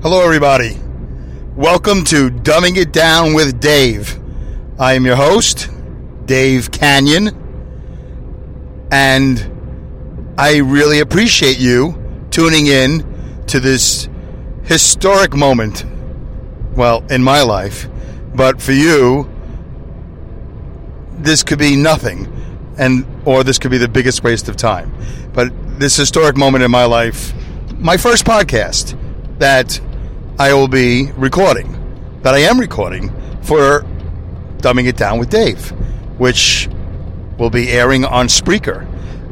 Hello, everybody. Welcome to Dumbing It Down with Dave. I am your host, Dave Kanyan, and I really appreciate you tuning in to this historic moment. Well, in my life, but for you, this could be nothing, and or this could be the biggest waste of time. But this historic moment in my life, my first podcast that I will be recording, that I am recording for Dumbing It Down with Dave, which will be airing on Spreaker,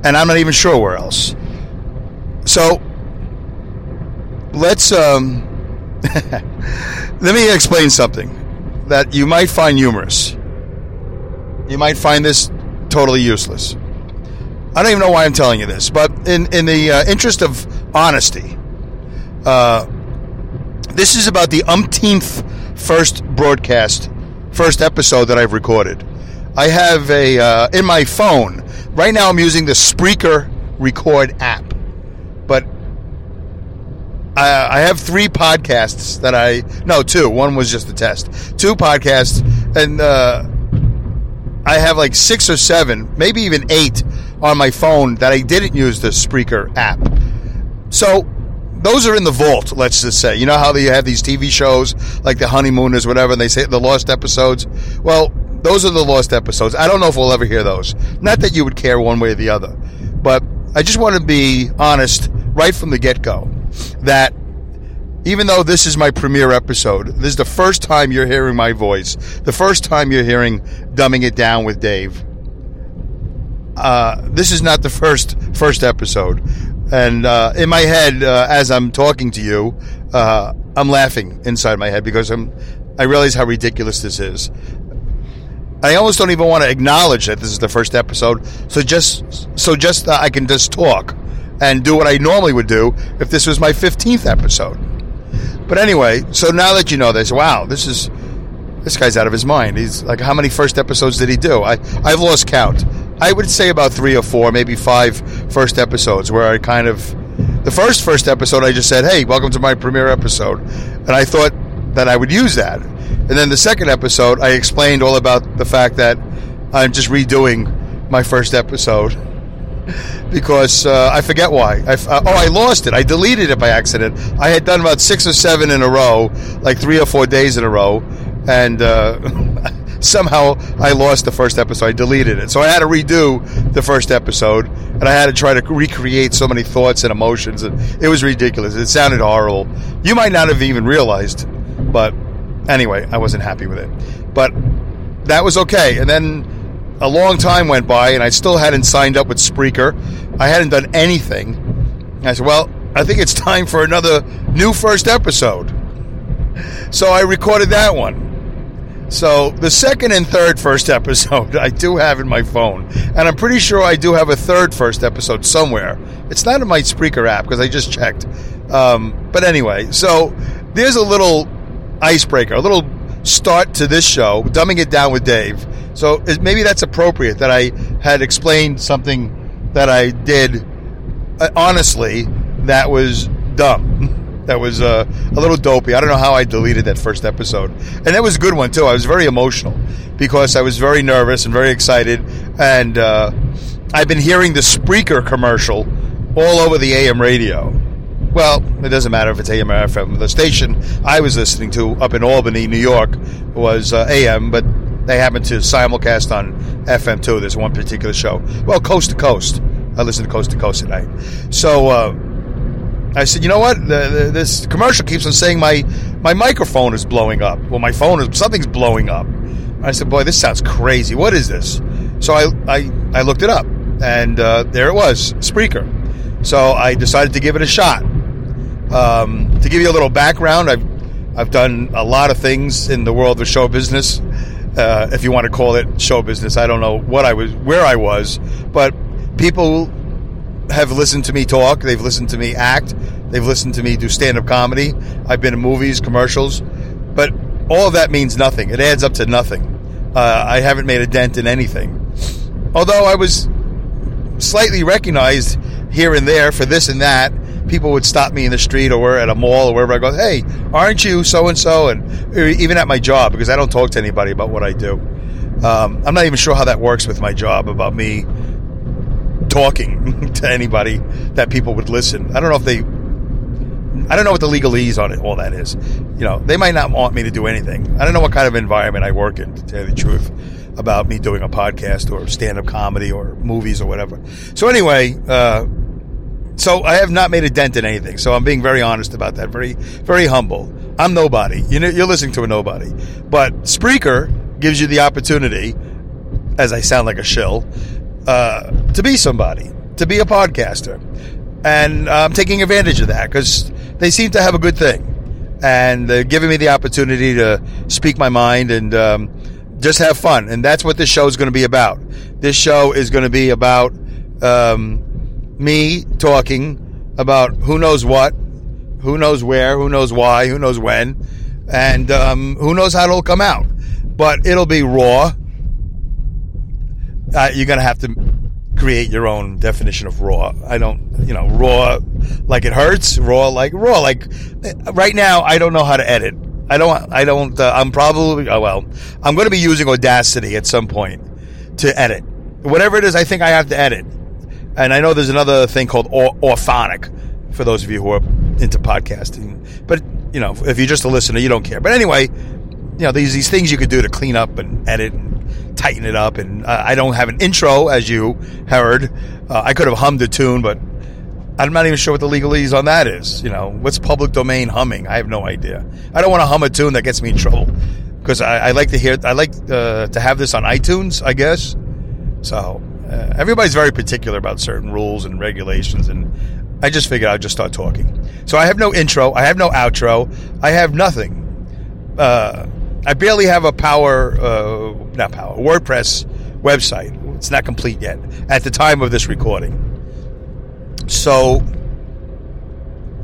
and I'm not even sure where else. So let's um, let me explain something that you might find humorous. You might find this totally useless. I don't even know why I'm telling you this, but in in the uh, interest of honesty, uh, this is about the umpteenth first broadcast, first episode that I've recorded. I have a uh, in my phone right now. I'm using the Spreaker Record app, but I, I have three podcasts that I no two. One was just a test. Two podcasts, and uh, I have like six or seven, maybe even eight on my phone that I didn't use the Spreaker app. So those are in the vault, let's just say. You know how they have these TV shows like The Honeymooners, whatever, and they say the lost episodes? Well, those are the lost episodes. I don't know if we'll ever hear those. Not that you would care one way or the other, but I just want to be honest right from the get go that even though this is my premiere episode, this is the first time you're hearing my voice, the first time you're hearing Dumbing It Down with Dave. Uh, this is not the first first episode. And uh, in my head, uh, as I'm talking to you, uh, I'm laughing inside my head because I'm, I realize how ridiculous this is. I almost don't even want to acknowledge that this is the first episode. So just, so just I can just talk and do what I normally would do if this was my 15th episode. But anyway, so now that you know this, wow, this is this guy's out of his mind. He's like, how many first episodes did he do? I I've lost count. I would say about three or four, maybe five first episodes where I kind of the first first episode I just said, "Hey, welcome to my premiere episode," and I thought that I would use that. And then the second episode, I explained all about the fact that I'm just redoing my first episode because uh, I forget why. I, uh, oh, I lost it. I deleted it by accident. I had done about six or seven in a row, like three or four days in a row, and uh, somehow I lost the first episode. I deleted it. So I had to redo the first episode, and I had to try to recreate so many thoughts and emotions, and it was ridiculous. It sounded horrible. You might not have even realized, but anyway, I wasn't happy with it. But that was okay. And then a long time went by, and I still hadn't signed up with Spreaker. I hadn't done anything. I said, well, I think it's time for another new first episode. So I recorded that one. So the second and third first episode I do have in my phone, and I'm pretty sure I do have a third first episode somewhere. It's not in my Spreaker app because I just checked. Um, but anyway, so there's a little icebreaker, a little start to this show, dumbing it down with Dave. So maybe that's appropriate that I had explained something that I did uh, honestly that was dumb. That was uh, a little dopey. I don't know how I deleted that first episode. And that was a good one, too. I was very emotional because I was very nervous and very excited. And uh, I've been hearing the Spreaker commercial all over the AM radio. Well, it doesn't matter if it's AM or FM. The station I was listening to up in Albany, New York, was uh, AM, but they happen to simulcast on FM too. There's one particular show. Well, coast to coast. I listen to coast to coast at night. So uh, I said, you know what? The, the, this commercial keeps on saying my my microphone is blowing up. Well, my phone is something's blowing up. I said, boy, this sounds crazy. What is this? So I I, I looked it up, and uh, there it was, Spreaker. So I decided to give it a shot. Um, to give you a little background, I've I've done a lot of things in the world of show business, uh, if you want to call it show business. I don't know what I was, where I was, but people have listened to me talk. They've listened to me act. They've listened to me do stand up comedy. I've been in movies, commercials, but all of that means nothing. It adds up to nothing. Uh, I haven't made a dent in anything. Although I was slightly recognized here and there for this and that, people would stop me in the street or at a mall or wherever I go, hey, aren't you so and so? And even at my job, because I don't talk to anybody about what I do. Um, I'm not even sure how that works with my job about me talking to anybody that people would listen. I don't know if they I don't know what the legalese on it, all that is. You know, they might not want me to do anything. I don't know what kind of environment I work in, to tell you the truth, about me doing a podcast or stand up comedy or movies or whatever. So, anyway, uh, so I have not made a dent in anything. So I'm being very honest about that. Very, very humble. I'm nobody. You know, you're listening to a nobody. But Spreaker gives you the opportunity, as I sound like a shill, uh, to be somebody, to be a podcaster. And I'm taking advantage of that because they seem to have a good thing. And they're giving me the opportunity to speak my mind and um, just have fun. And that's what this show is going to be about. This show is going to be about um, me talking about who knows what, who knows where, who knows why, who knows when, and um, who knows how it'll come out. But it'll be raw. Uh, you're going to have to create your own definition of raw. I don't, you know, raw like it hurts, raw like raw like right now I don't know how to edit. I don't I don't uh, I'm probably oh well, I'm going to be using Audacity at some point to edit. Whatever it is I think I have to edit. And I know there's another thing called Auphonic for those of you who are into podcasting. But, you know, if you're just a listener, you don't care. But anyway, you know, these these things you could do to clean up and edit and tighten it up. And I don't have an intro, as you heard. Uh, I could have hummed a tune, but I'm not even sure what the legalese on that is. You know, what's public domain humming? I have no idea. I don't want to hum a tune that gets me in trouble because I, I, like to hear. I like uh, to have this on iTunes. I guess. So uh, everybody's very particular about certain rules and regulations, and I just figured I'd just start talking. So I have no intro. I have no outro. I have nothing. Uh, I barely have a power, uh, not power, WordPress website. It's not complete yet at the time of this recording. So,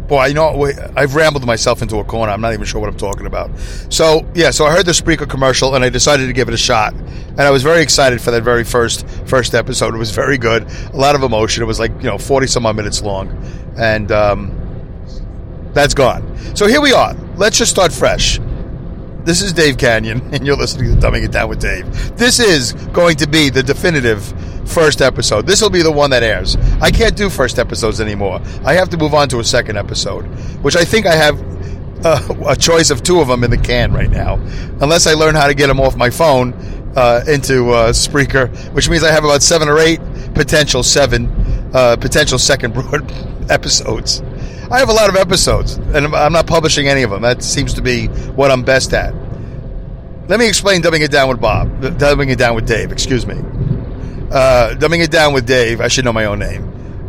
boy, you know, I've rambled myself into a corner. I'm not even sure what I'm talking about. So, yeah, so I heard the Spreaker commercial and I decided to give it a shot. And I was very excited for that very first first episode. It was very good. A lot of emotion. It was like, you know, 40 some odd minutes long. And um, that's gone. So here we are. Let's just start fresh. This is Dave Kanyan, and you're listening to Dumbing It Down with Dave. This is going to be the definitive first episode. This will be the one that airs. I can't do first episodes anymore. I have to move on to a second episode, which I think I have uh, a choice of two of them in the can right now, unless I learn how to get them off my phone uh, into uh, Spreaker, which means I have about seven or eight potential seven uh, potential second broad episodes. I have a lot of episodes, and I'm not publishing any of them. That seems to be what I'm best at. Let me explain dumbing it down with Bob, dumbing it down with Dave. Excuse me. Uh, dumbing it down with Dave. I should know my own name.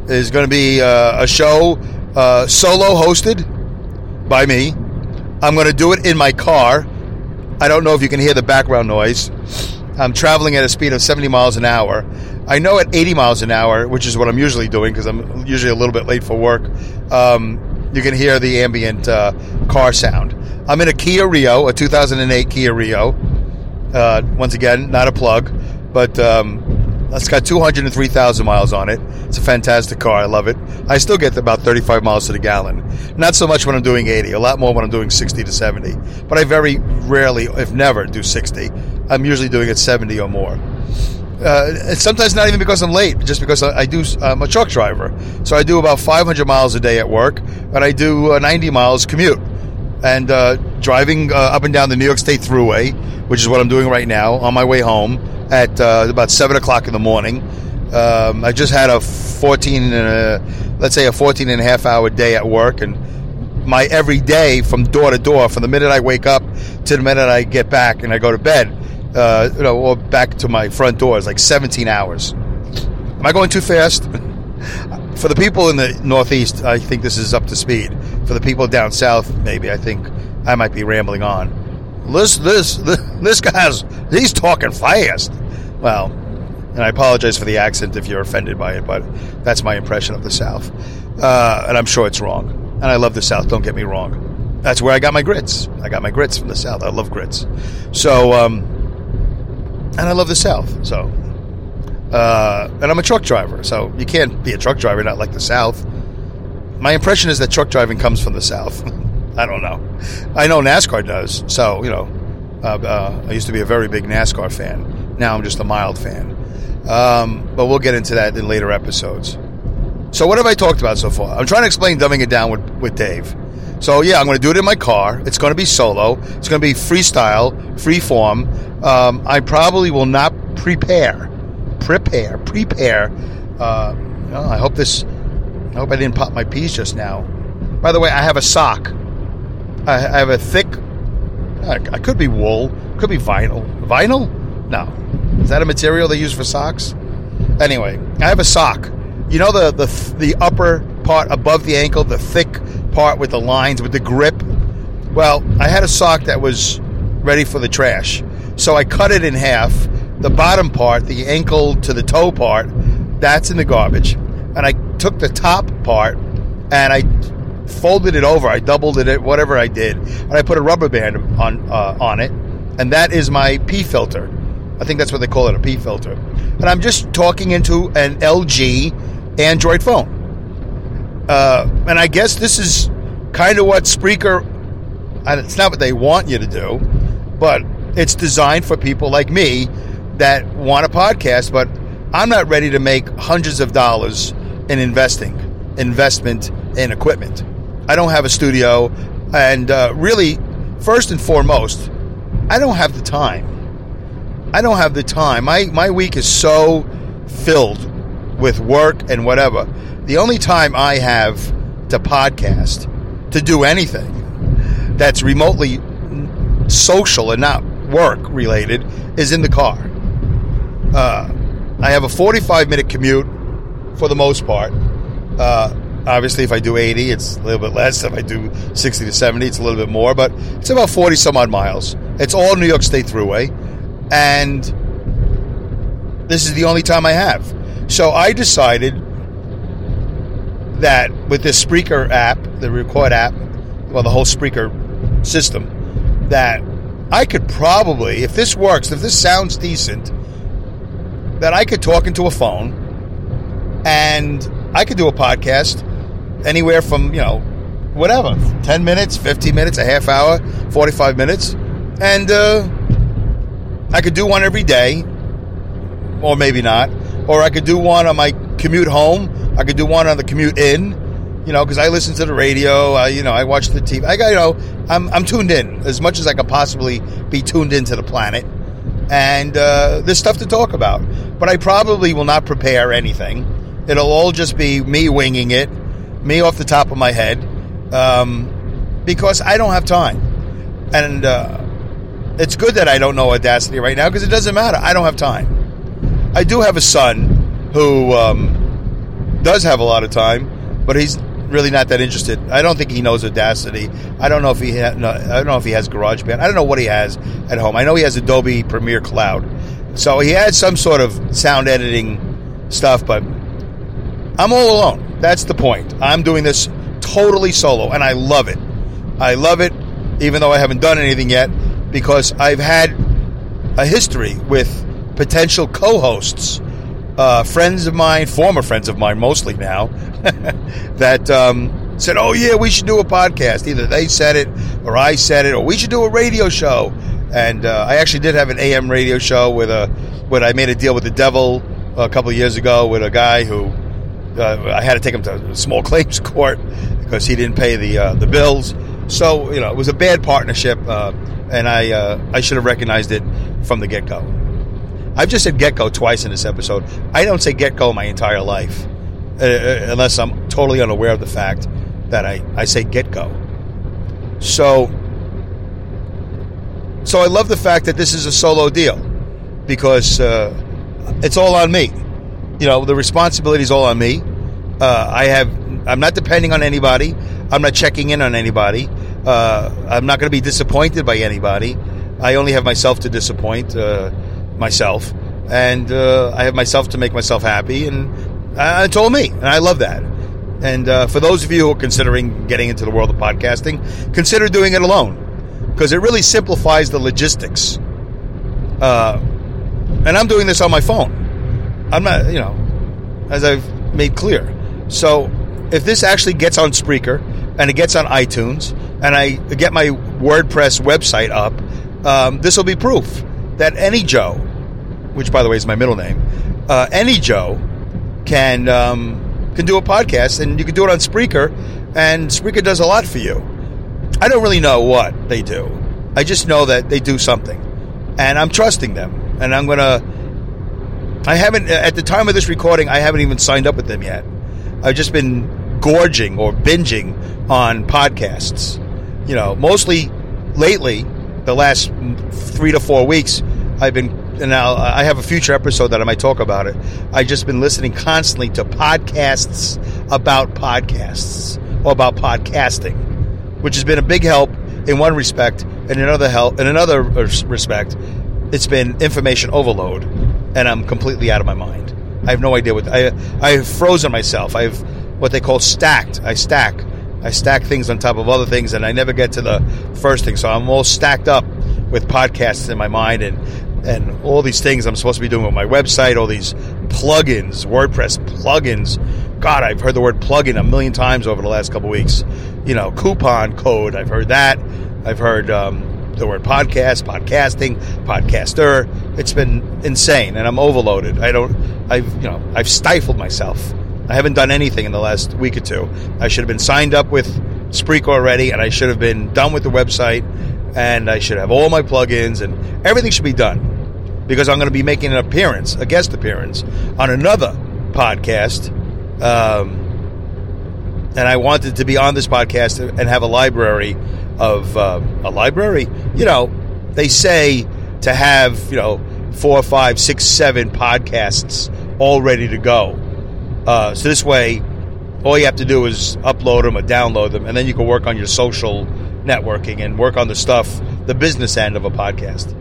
Is going to be uh, a show uh, solo hosted by me. I'm going to do it in my car. I don't know if you can hear the background noise. I'm traveling at a speed of 70 miles an hour. I know at 80 miles an hour, which is what I'm usually doing because I'm usually a little bit late for work, um, you can hear the ambient uh, car sound. I'm in a Kia Rio, a 2008 Kia Rio. Uh, once again, not a plug, but um, it's got 203,000 miles on it. It's a fantastic car. I love it. I still get about 35 miles to the gallon. Not so much when I'm doing 80, a lot more when I'm doing 60 to 70. But I very rarely, if never, do 60. I'm usually doing it 70 or more. Uh, sometimes not even because I'm late, just because I, I, do. I'm a truck driver, so I do about 500 miles a day at work, and I do uh, 90 miles commute, and uh, driving uh, up and down the New York State Thruway, which is what I'm doing right now on my way home at uh, about seven o'clock in the morning. Um, I just had a 14, a, let's say a 14 and a half hour day at work, and my every day from door to door, from the minute I wake up to the minute I get back and I go to bed uh, you know, or back to my front door is like 17 hours. Am I going too fast? For the people in the Northeast, I think this is up to speed. For the people down south, maybe I think I might be rambling on. This, this, this, this guy's he's talking fast. Well, and I apologize for the accent if you're offended by it, but that's my impression of the South, uh, and I'm sure it's wrong. And I love the South. Don't get me wrong. That's where I got my grits. I got my grits from the South. I love grits. So. Um, and I love the South. So, uh, and I'm a truck driver, so you can't be a truck driver not like the South. my impression is that truck driving comes from the South. I don't know. I know NASCAR does. So, you know, uh, uh, I used to be a very big NASCAR fan. Now I'm just a mild fan. Um, but we'll get into that in later episodes. So, what have I talked about so far? I'm trying to explain dumbing it down with, with Dave. So, yeah, I'm going to do it in my car. It's going to be solo. It's going to be freestyle, free form. Um, I probably will not prepare, prepare, prepare. Uh, well, I hope this. I hope I didn't pop my peas just now. By the way, I have a sock. I, I have a thick. I, I could be wool. Could be vinyl. Vinyl? No. Is that a material they use for socks? Anyway, I have a sock. You know the the the upper part above the ankle, the thick part with the lines with the grip. Well, I had a sock that was ready for the trash, so I cut it in half. The bottom part, the ankle to the toe part, that's in the garbage. And I took the top part and I folded it over. I doubled it, whatever I did, and I put a rubber band on uh, on it, and that is my pee filter. I think that's what they call it, a pee filter. And I'm just talking into an LG Android phone. Uh, and I guess this is kind of what Spreaker. It's not what they want you to do, but it's designed for people like me that want a podcast, but I'm not ready to make hundreds of dollars in investing, investment in equipment. I don't have a studio, and uh, really, first and foremost, I don't have the time. I don't have the time. My my week is so filled with work and whatever. The only time I have to podcast, to do anything that's remotely social and not work related, is in the car. Uh, I have a 45 minute commute for the most part. Uh, obviously, if I do 80, it's a little bit less. If I do 60 to 70, it's a little bit more, but it's about 40 some odd miles. It's all New York State Thruway, and this is the only time I have. So I decided that with this Spreaker app, the Record app, well, the whole Spreaker system, that I could probably, if this works, if this sounds decent, that I could talk into a phone and I could do a podcast anywhere from, you know, whatever 10 minutes, 15 minutes, a half hour, 45 minutes. And uh, I could do one every day, or maybe not. Or I could do one on my commute home. I could do one on the commute in, you know, because I listen to the radio. I, you know, I watch the TV. I got, you know, I'm, I'm tuned in as much as I could possibly be tuned into the planet. And uh, there's stuff to talk about. But I probably will not prepare anything. It'll all just be me winging it, me off the top of my head, um, because I don't have time. And uh, it's good that I don't know Audacity right now because it doesn't matter. I don't have time. I do have a son who um, does have a lot of time, but he's really not that interested. I don't think he knows Audacity. I don't know if he ha- no, I don't know if he has GarageBand. I don't know what he has at home. I know he has Adobe Premiere Cloud, so he has some sort of sound editing stuff. But I'm all alone. That's the point. I'm doing this totally solo, and I love it. I love it, even though I haven't done anything yet, because I've had a history with potential co-hosts, uh, friends of mine, former friends of mine, mostly now, that um, said, "Oh yeah, we should do a podcast." Either they said it, or I said it, or we should do a radio show. And uh, I actually did have an AM radio show with a, when I made a deal with the devil a couple years ago with a guy who uh, I had to take him to small claims court because he didn't pay the uh, the bills. So you know, it was a bad partnership, uh, and I uh, I should have recognized it from the get go. I've just said get go twice in this episode. I don't say get go my entire life, uh, uh, unless I'm totally unaware of the fact that I, I say get go. So, so I love the fact that this is a solo deal because it's all on me you know, the responsibility is all on me. Uh, I have, I'm not depending on anybody. I'm not checking in on anybody. Uh, I'm not going to be disappointed by anybody. I only have myself to disappoint uh, myself, and uh, I have myself to make myself happy, and uh, it's all me, and I love that. And uh, for those of you who are considering getting into the world of podcasting, consider doing it alone because it really simplifies the logistics. and I'm doing this on my phone. I'm not, you know, as I've made clear. So if this actually gets on Spreaker and it gets on iTunes and I get my WordPress website up, um, this will be proof that any Joe, which by the way is my middle name, uh, any Joe can um, can do a podcast, and you can do it on Spreaker, and Spreaker does a lot for you. I don't really know what they do. I just know that they do something, and I'm trusting them, and I'm gonna. I haven't at the time of this recording. I haven't even signed up with them yet. I've just been gorging or binging on podcasts. You know, mostly lately, the last three to four weeks, I've been and now uh, I have a future episode that I might talk about it. I've just been listening constantly to podcasts about podcasts or about podcasting, which has been a big help in one respect, and in another help in another respect, it's been information overload, and I'm completely out of my mind. I have no idea what I I have frozen myself. I have what they call stacked. I stack. I stack things on top of other things, and I never get to the first thing. So I'm all stacked up with podcasts in my mind, and and all these things I'm supposed to be doing with my website, all these plugins, WordPress plugins. God, I've heard the word plugin a million times over the last couple weeks. You know, coupon code, I've heard that. I've heard um, the word podcast, podcasting, podcaster. It's been insane, and I'm overloaded. I don't, I've, you know, I've stifled myself. I haven't done anything in the last week or two. I should have been signed up with Spreak already, and I should have been done with the website, and I should have all my plugins, and everything should be done because I'm going to be making an appearance, a guest appearance, on another podcast. Um, and I wanted to be on this podcast and have a library of uh, a library. You know, they say to have you know four, five, six, seven podcasts all ready to go. Uh, so this way, all you have to do is upload them or download them, and then you can work on your social networking and work on the stuff, the business end of a podcast.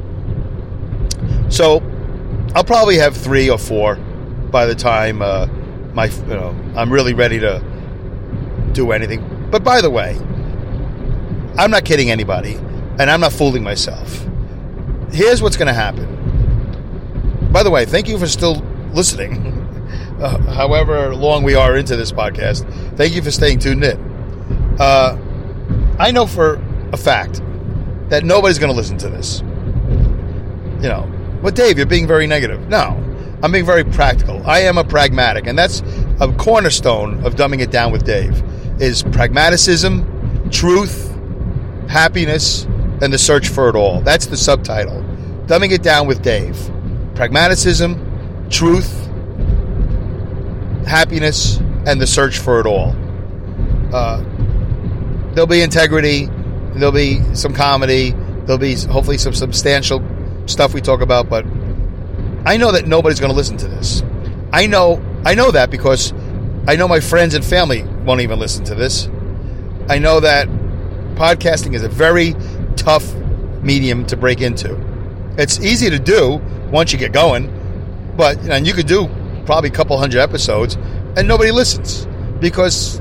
So I'll probably have three or four by the time uh, my you know I'm really ready to do anything. But by the way, I'm not kidding anybody, and I'm not fooling myself. Here's what's going to happen. By the way, thank you for still listening. Uh, however long we are into this podcast, thank you for staying tuned in. Uh, I know for a fact that nobody's going to listen to this. You know, but Dave, you're being very negative. No, I'm being very practical. I am a pragmatic, and that's a cornerstone of dumbing it down with Dave. Is pragmaticism, truth, happiness, and the search for it all. That's the subtitle. Dumbing it down with Dave. Pragmaticism, truth, happiness, and the search for it all. Uh, there'll be integrity. There'll be some comedy. There'll be hopefully some substantial stuff we talk about, but I know that nobody's going to listen to this. I know I know that because I know my friends and family won't even listen to this. I know that podcasting is a very tough medium to break into. It's easy to do once you get going, but and you could do probably a couple hundred episodes and nobody listens because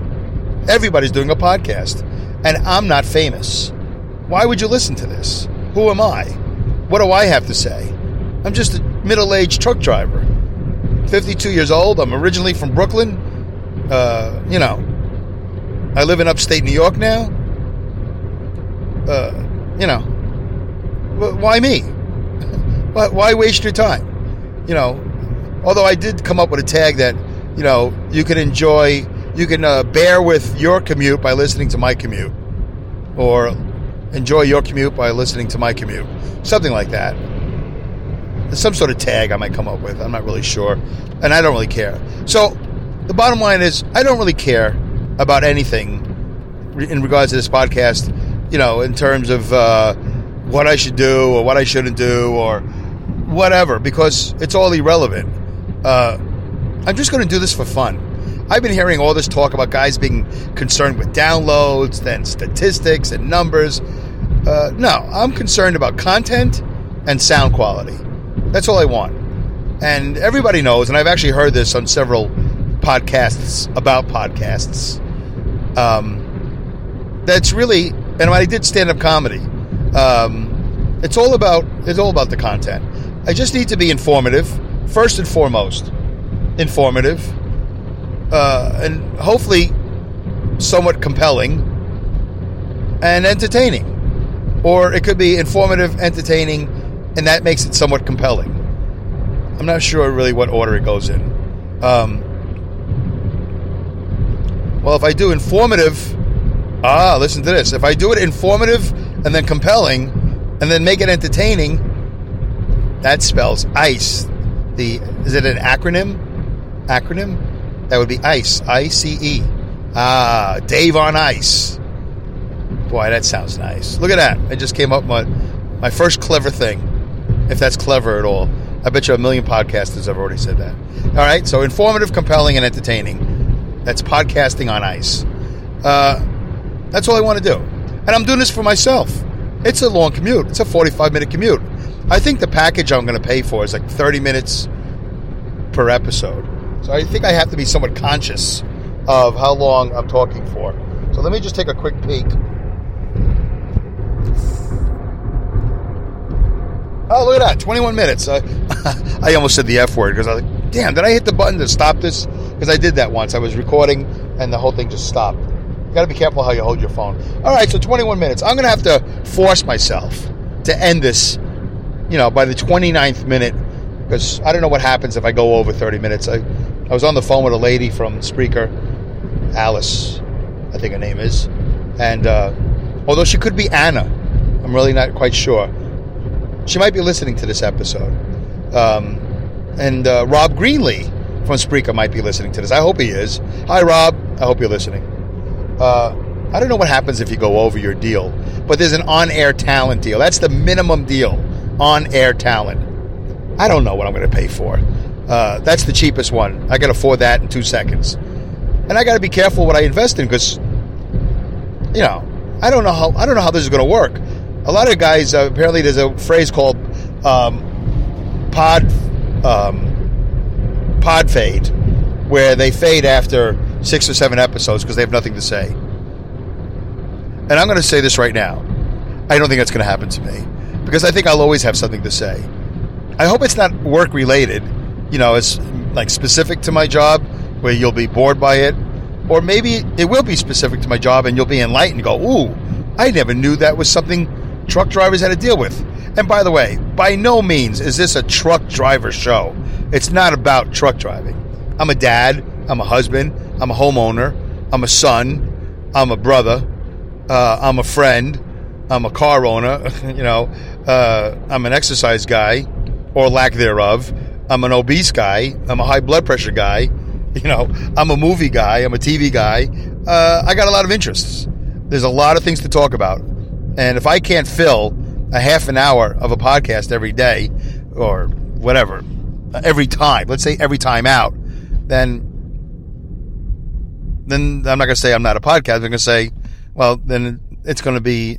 everybody's doing a podcast and I'm not famous. Why would you listen to this? Who am I? What do I have to say? I'm just a middle aged truck driver. 52 years old. I'm originally from Brooklyn. Uh, you know, I live in upstate New York now. Uh, you know, why me? why waste your time? You know, although I did come up with a tag that, you know, you can enjoy, you can uh, bear with your commute by listening to my commute. Or enjoy your commute by listening to my commute. Something like that. Some sort of tag I might come up with. I'm not really sure. And I don't really care. So the bottom line is I don't really care about anything in regards to this podcast, you know, in terms of uh, what I should do or what I shouldn't do or whatever, because it's all irrelevant. Uh, I'm just going to do this for fun. I've been hearing all this talk about guys being concerned with downloads, then statistics and numbers. Uh, no, I'm concerned about content and sound quality. That's all I want. And everybody knows, and I've actually heard this on several podcasts about podcasts. Um, that's really, and I did stand up comedy, um, it's all about it's all about the content. I just need to be informative, first and foremost, informative, uh, and hopefully somewhat compelling and entertaining. Or it could be informative, entertaining, and that makes it somewhat compelling. I'm not sure really what order it goes in. Um, well, if I do informative, ah, listen to this. If I do it informative and then compelling, and then make it entertaining, that spells ice. The is it an acronym? Acronym? That would be ICE. I C E. Ah, Dave on Ice. Boy, that sounds nice. Look at that. I just came up with my, my first clever thing, if that's clever at all. I bet you a million podcasters have already said that. All right, so informative, compelling, and entertaining. That's podcasting on ice. Uh, that's all I want to do. And I'm doing this for myself. It's a long commute, it's a 45 minute commute. I think the package I'm going to pay for is like 30 minutes per episode. So I think I have to be somewhat conscious of how long I'm talking for. So let me just take a quick peek. Oh, look at that. 21 minutes. Uh, I almost said the F word because I was like, damn, did I hit the button to stop this? Because I did that once. I was recording and the whole thing just stopped. You got to be careful how you hold your phone. All right, so 21 minutes. I'm going to have to force myself to end this, you know, by the 29th minute because I don't know what happens if I go over 30 minutes. I, I was on the phone with a lady from Spreaker, Alice, I think her name is. And uh, although she could be Anna, I'm really not quite sure. She might be listening to this episode. Um, and uh, Rob Greenlee from Spreaker might be listening to this. I hope he is. Hi, Rob. I hope you're listening. Uh, I don't know what happens if you go over your deal, but there's an on air talent deal. That's the minimum deal on air talent. I don't know what I'm going to pay for. Uh, that's the cheapest one. I can afford that in two seconds. And I got to be careful what I invest in because, you know, I don't know how I don't know how this is going to work. A lot of guys uh, apparently there's a phrase called um, pod um, pod fade, where they fade after six or seven episodes because they have nothing to say. And I'm going to say this right now. I don't think that's going to happen to me because I think I'll always have something to say. I hope it's not work related, you know, it's like specific to my job where you'll be bored by it. Or maybe it will be specific to my job and you'll be enlightened go, ooh, I never knew that was something truck drivers had to deal with. And by the way, by no means is this a truck driver show. It's not about truck driving. I'm a dad, I'm a husband, I'm a homeowner, I'm a son, I'm a brother, uh, I'm a friend, I'm a car owner, you know, uh, I'm an exercise guy or lack thereof. I'm an obese guy, I'm a high blood pressure guy, you know, I'm a movie guy, I'm a TV guy. Uh, I got a lot of interests. There's a lot of things to talk about. And if I can't fill a half an hour of a podcast every day or whatever, every time, let's say every time out, then then I'm not going to say I'm not a podcast. I'm going to say, well, then it's going to be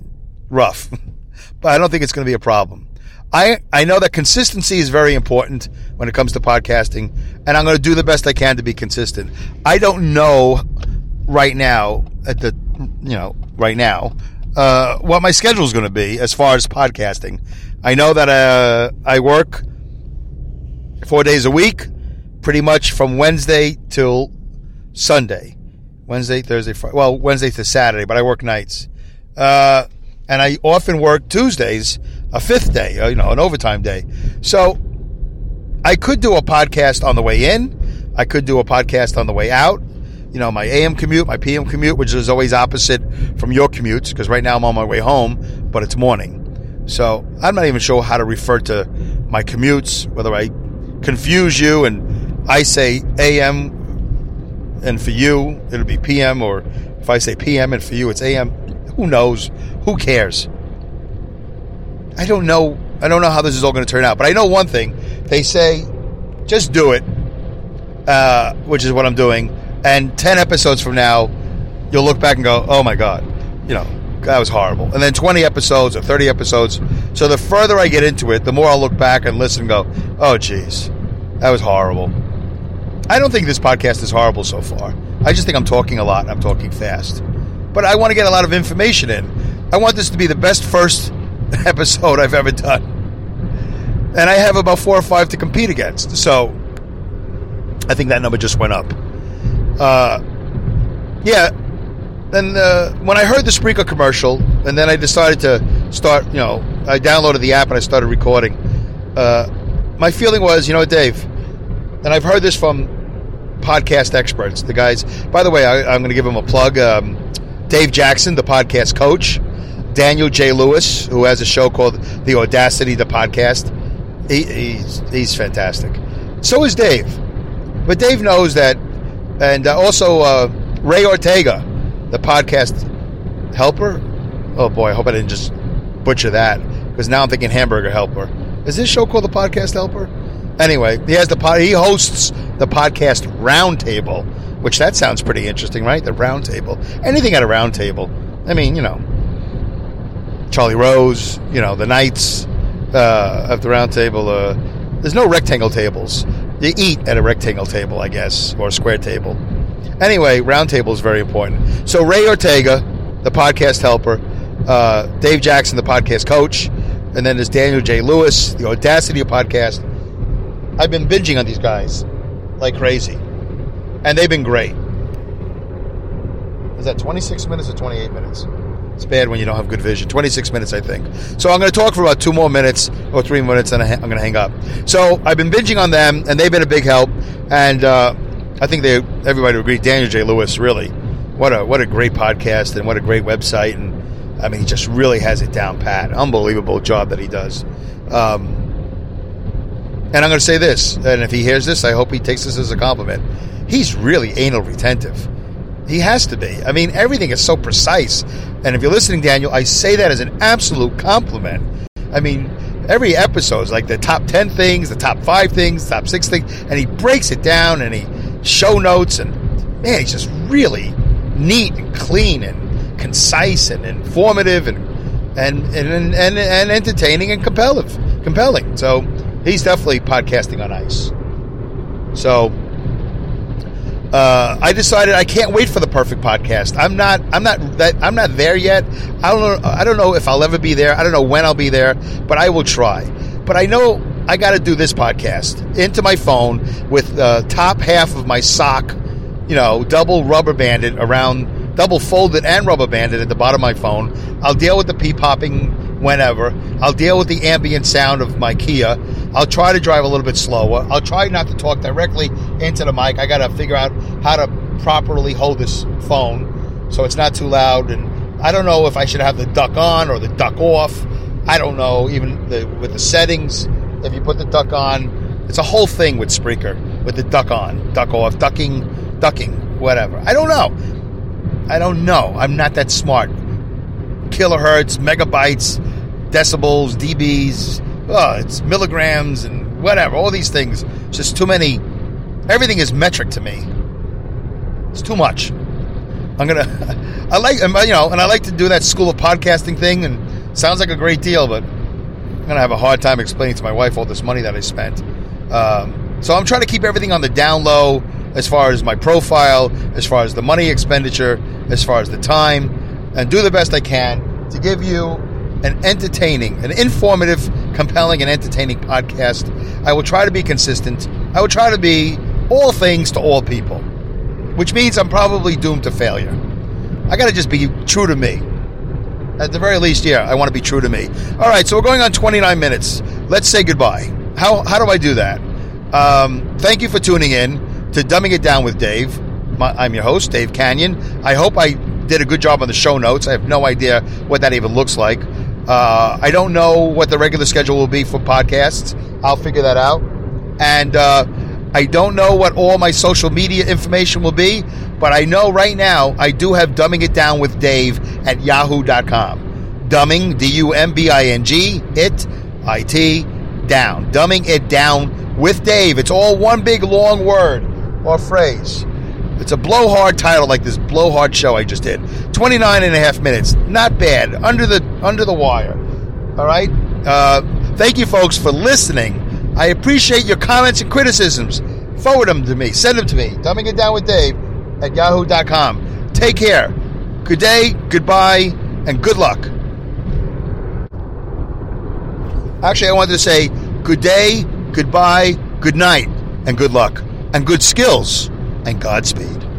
rough. but I don't think it's going to be a problem. I, I know that consistency is very important when it comes to podcasting, and I'm going to do the best I can to be consistent. I don't know right now at the you know right now uh, what my schedule is going to be as far as podcasting. I know that uh, I work four days a week, pretty much from Wednesday till Sunday. Wednesday, Thursday, Friday. Well, Wednesday to Saturday, but I work nights. Uh, and I often work Tuesdays, a fifth day, uh, you know, an overtime day. So I could do a podcast on the way in. I could do a podcast on the way out. You know, my AM commute, my PM commute, which is always opposite from your commutes, because right now I'm on my way home, but it's morning. So I'm not even sure how to refer to my commutes, whether I confuse you and I say AM and for you it'll be PM, or if I say PM and for you it's AM. Who knows? Who cares? I don't know. I don't know how this is all going to turn out, but I know one thing. They say, just do it, uh, which is what I'm doing. And 10 episodes from now, you'll look back and go, oh my God, you know, that was horrible. And then 20 episodes or 30 episodes. So the further I get into it, the more I'll look back and listen and go, oh, geez, that was horrible. I don't think this podcast is horrible so far. I just think I'm talking a lot I'm talking fast. But I want to get a lot of information in. I want this to be the best first episode I've ever done. And I have about four or five to compete against. So I think that number just went up. Uh, yeah, then uh, when I heard the Spreaker commercial, and then I decided to start, you know, I downloaded the app and I started recording. Uh, my feeling was, you know, Dave, and I've heard this from podcast experts, the guys. By the way, I, am going to give them a plug. Um, Dave Jackson, the podcast coach, Daniel J. Lewis, who has a show called The Audacity, the podcast. He, he's he's fantastic. So is Dave, but Dave knows that, and uh, also uh, Ray Ortega, the podcast helper. Oh boy, I hope I didn't just butcher that because now I'm thinking hamburger helper. Is this show called the podcast helper? Anyway, he has the pod, he hosts the podcast Roundtable, which that sounds pretty interesting, right? The Roundtable. Anything at a roundtable. I mean, you know, Charlie Rose, you know, the Knights uh, of the Roundtable. Uh, there's no rectangle tables. You eat at a rectangle table, I guess, or a square table. Anyway, Roundtable is very important. So Ray Ortega, the podcast helper, uh, Dave Jackson, the podcast coach, and then there's Daniel J. Lewis, the Audacity podcast. I've been binging on these guys like crazy, and they've been great. Is that 26 minutes or 28 minutes? It's bad when you don't have good vision. 26 minutes, I think. So I'm going to talk for about two more minutes or three minutes, and I'm going to hang up. So I've been binging on them, and they've been a big help. And uh, I think they everybody would agree. Daniel J. Lewis, really, what a what a great podcast, and what a great website, and I mean, he just really has it down pat. Unbelievable job that he does. Um, and I'm going to say this, and if he hears this, I hope he takes this as a compliment. He's really anal retentive. He has to be. I mean, everything is so precise. And if you're listening, Daniel, I say that as an absolute compliment. I mean, every episode is like the top 10 things, the top five things, top six things, and he breaks it down and he show notes. And man, he's just really neat and clean and concise and informative and and and, and, and entertaining and compelling. Compelling. So he's definitely podcasting on ice. So uh, I decided I can't wait for the perfect podcast. I'm not. I'm not that. I'm not there yet. I don't know. I don't know if I'll ever be there. I don't know when I'll be there, but I will try. But I know I got to do this podcast into my phone with the top half of my sock, you know, double rubber banded around, double folded and rubber banded at the bottom of my phone. I'll deal with the pee popping whenever. I'll deal with the ambient sound of my Kia. I'll try to drive a little bit slower. I'll try not to talk directly into the mic. I got to figure out how to properly hold this phone so it's not too loud. And I don't know if I should have the duck on or the duck off. I don't know even the, with the settings. If you put the duck on, it's a whole thing with Spreaker with the duck on, duck off, ducking, ducking, whatever. I don't know. I don't know. I'm not that smart. Kilohertz, megabytes, decibels, dBs. Oh, it's milligrams and whatever. All these things. It's just too many. Everything is metric to me. It's too much. I'm gonna. I like you know, and I like to do that school of podcasting thing, and sounds like a great deal, but I'm gonna have a hard time explaining to my wife all this money that I spent. Um, so I'm trying to keep everything on the down low as far as my profile, as far as the money expenditure, as far as the time, and do the best I can to give you an entertaining, an informative, compelling, and entertaining podcast. I will try to be consistent. I will try to be all things to all people, which means I'm probably doomed to failure. I got to just be true to me. At the very least, yeah, I want to be true to me. All right, so we're going on 29 minutes. Let's say goodbye. How, how do I do that? Um, thank you for tuning in to Dumbing It Down with Dave. My, I'm your host, Dave Kanyan. I hope I did a good job on the show notes. I have no idea what that even looks like. Uh, I don't know what the regular schedule will be for podcasts. I'll figure that out. And uh, I don't know what all my social media information will be, but I know right now I do have Dumbing It Down with Dave at yahoo.com. Dumbing, D U M B I N G, it, I T, down. Dumbing It Down with Dave. It's all one big long word or phrase. It's a blowhard title like this blowhard show I just did. 29 and a half minutes. Not bad. Under the under the wire. All right? Uh, thank you folks for listening. I appreciate your comments and criticisms. Forward them to me. Send them to me. Dumbing it down with Dave at yahoo.com. Take care. Good day, goodbye, and good luck. Actually, I wanted to say good day, goodbye, good night, and good luck, and good skills and Godspeed.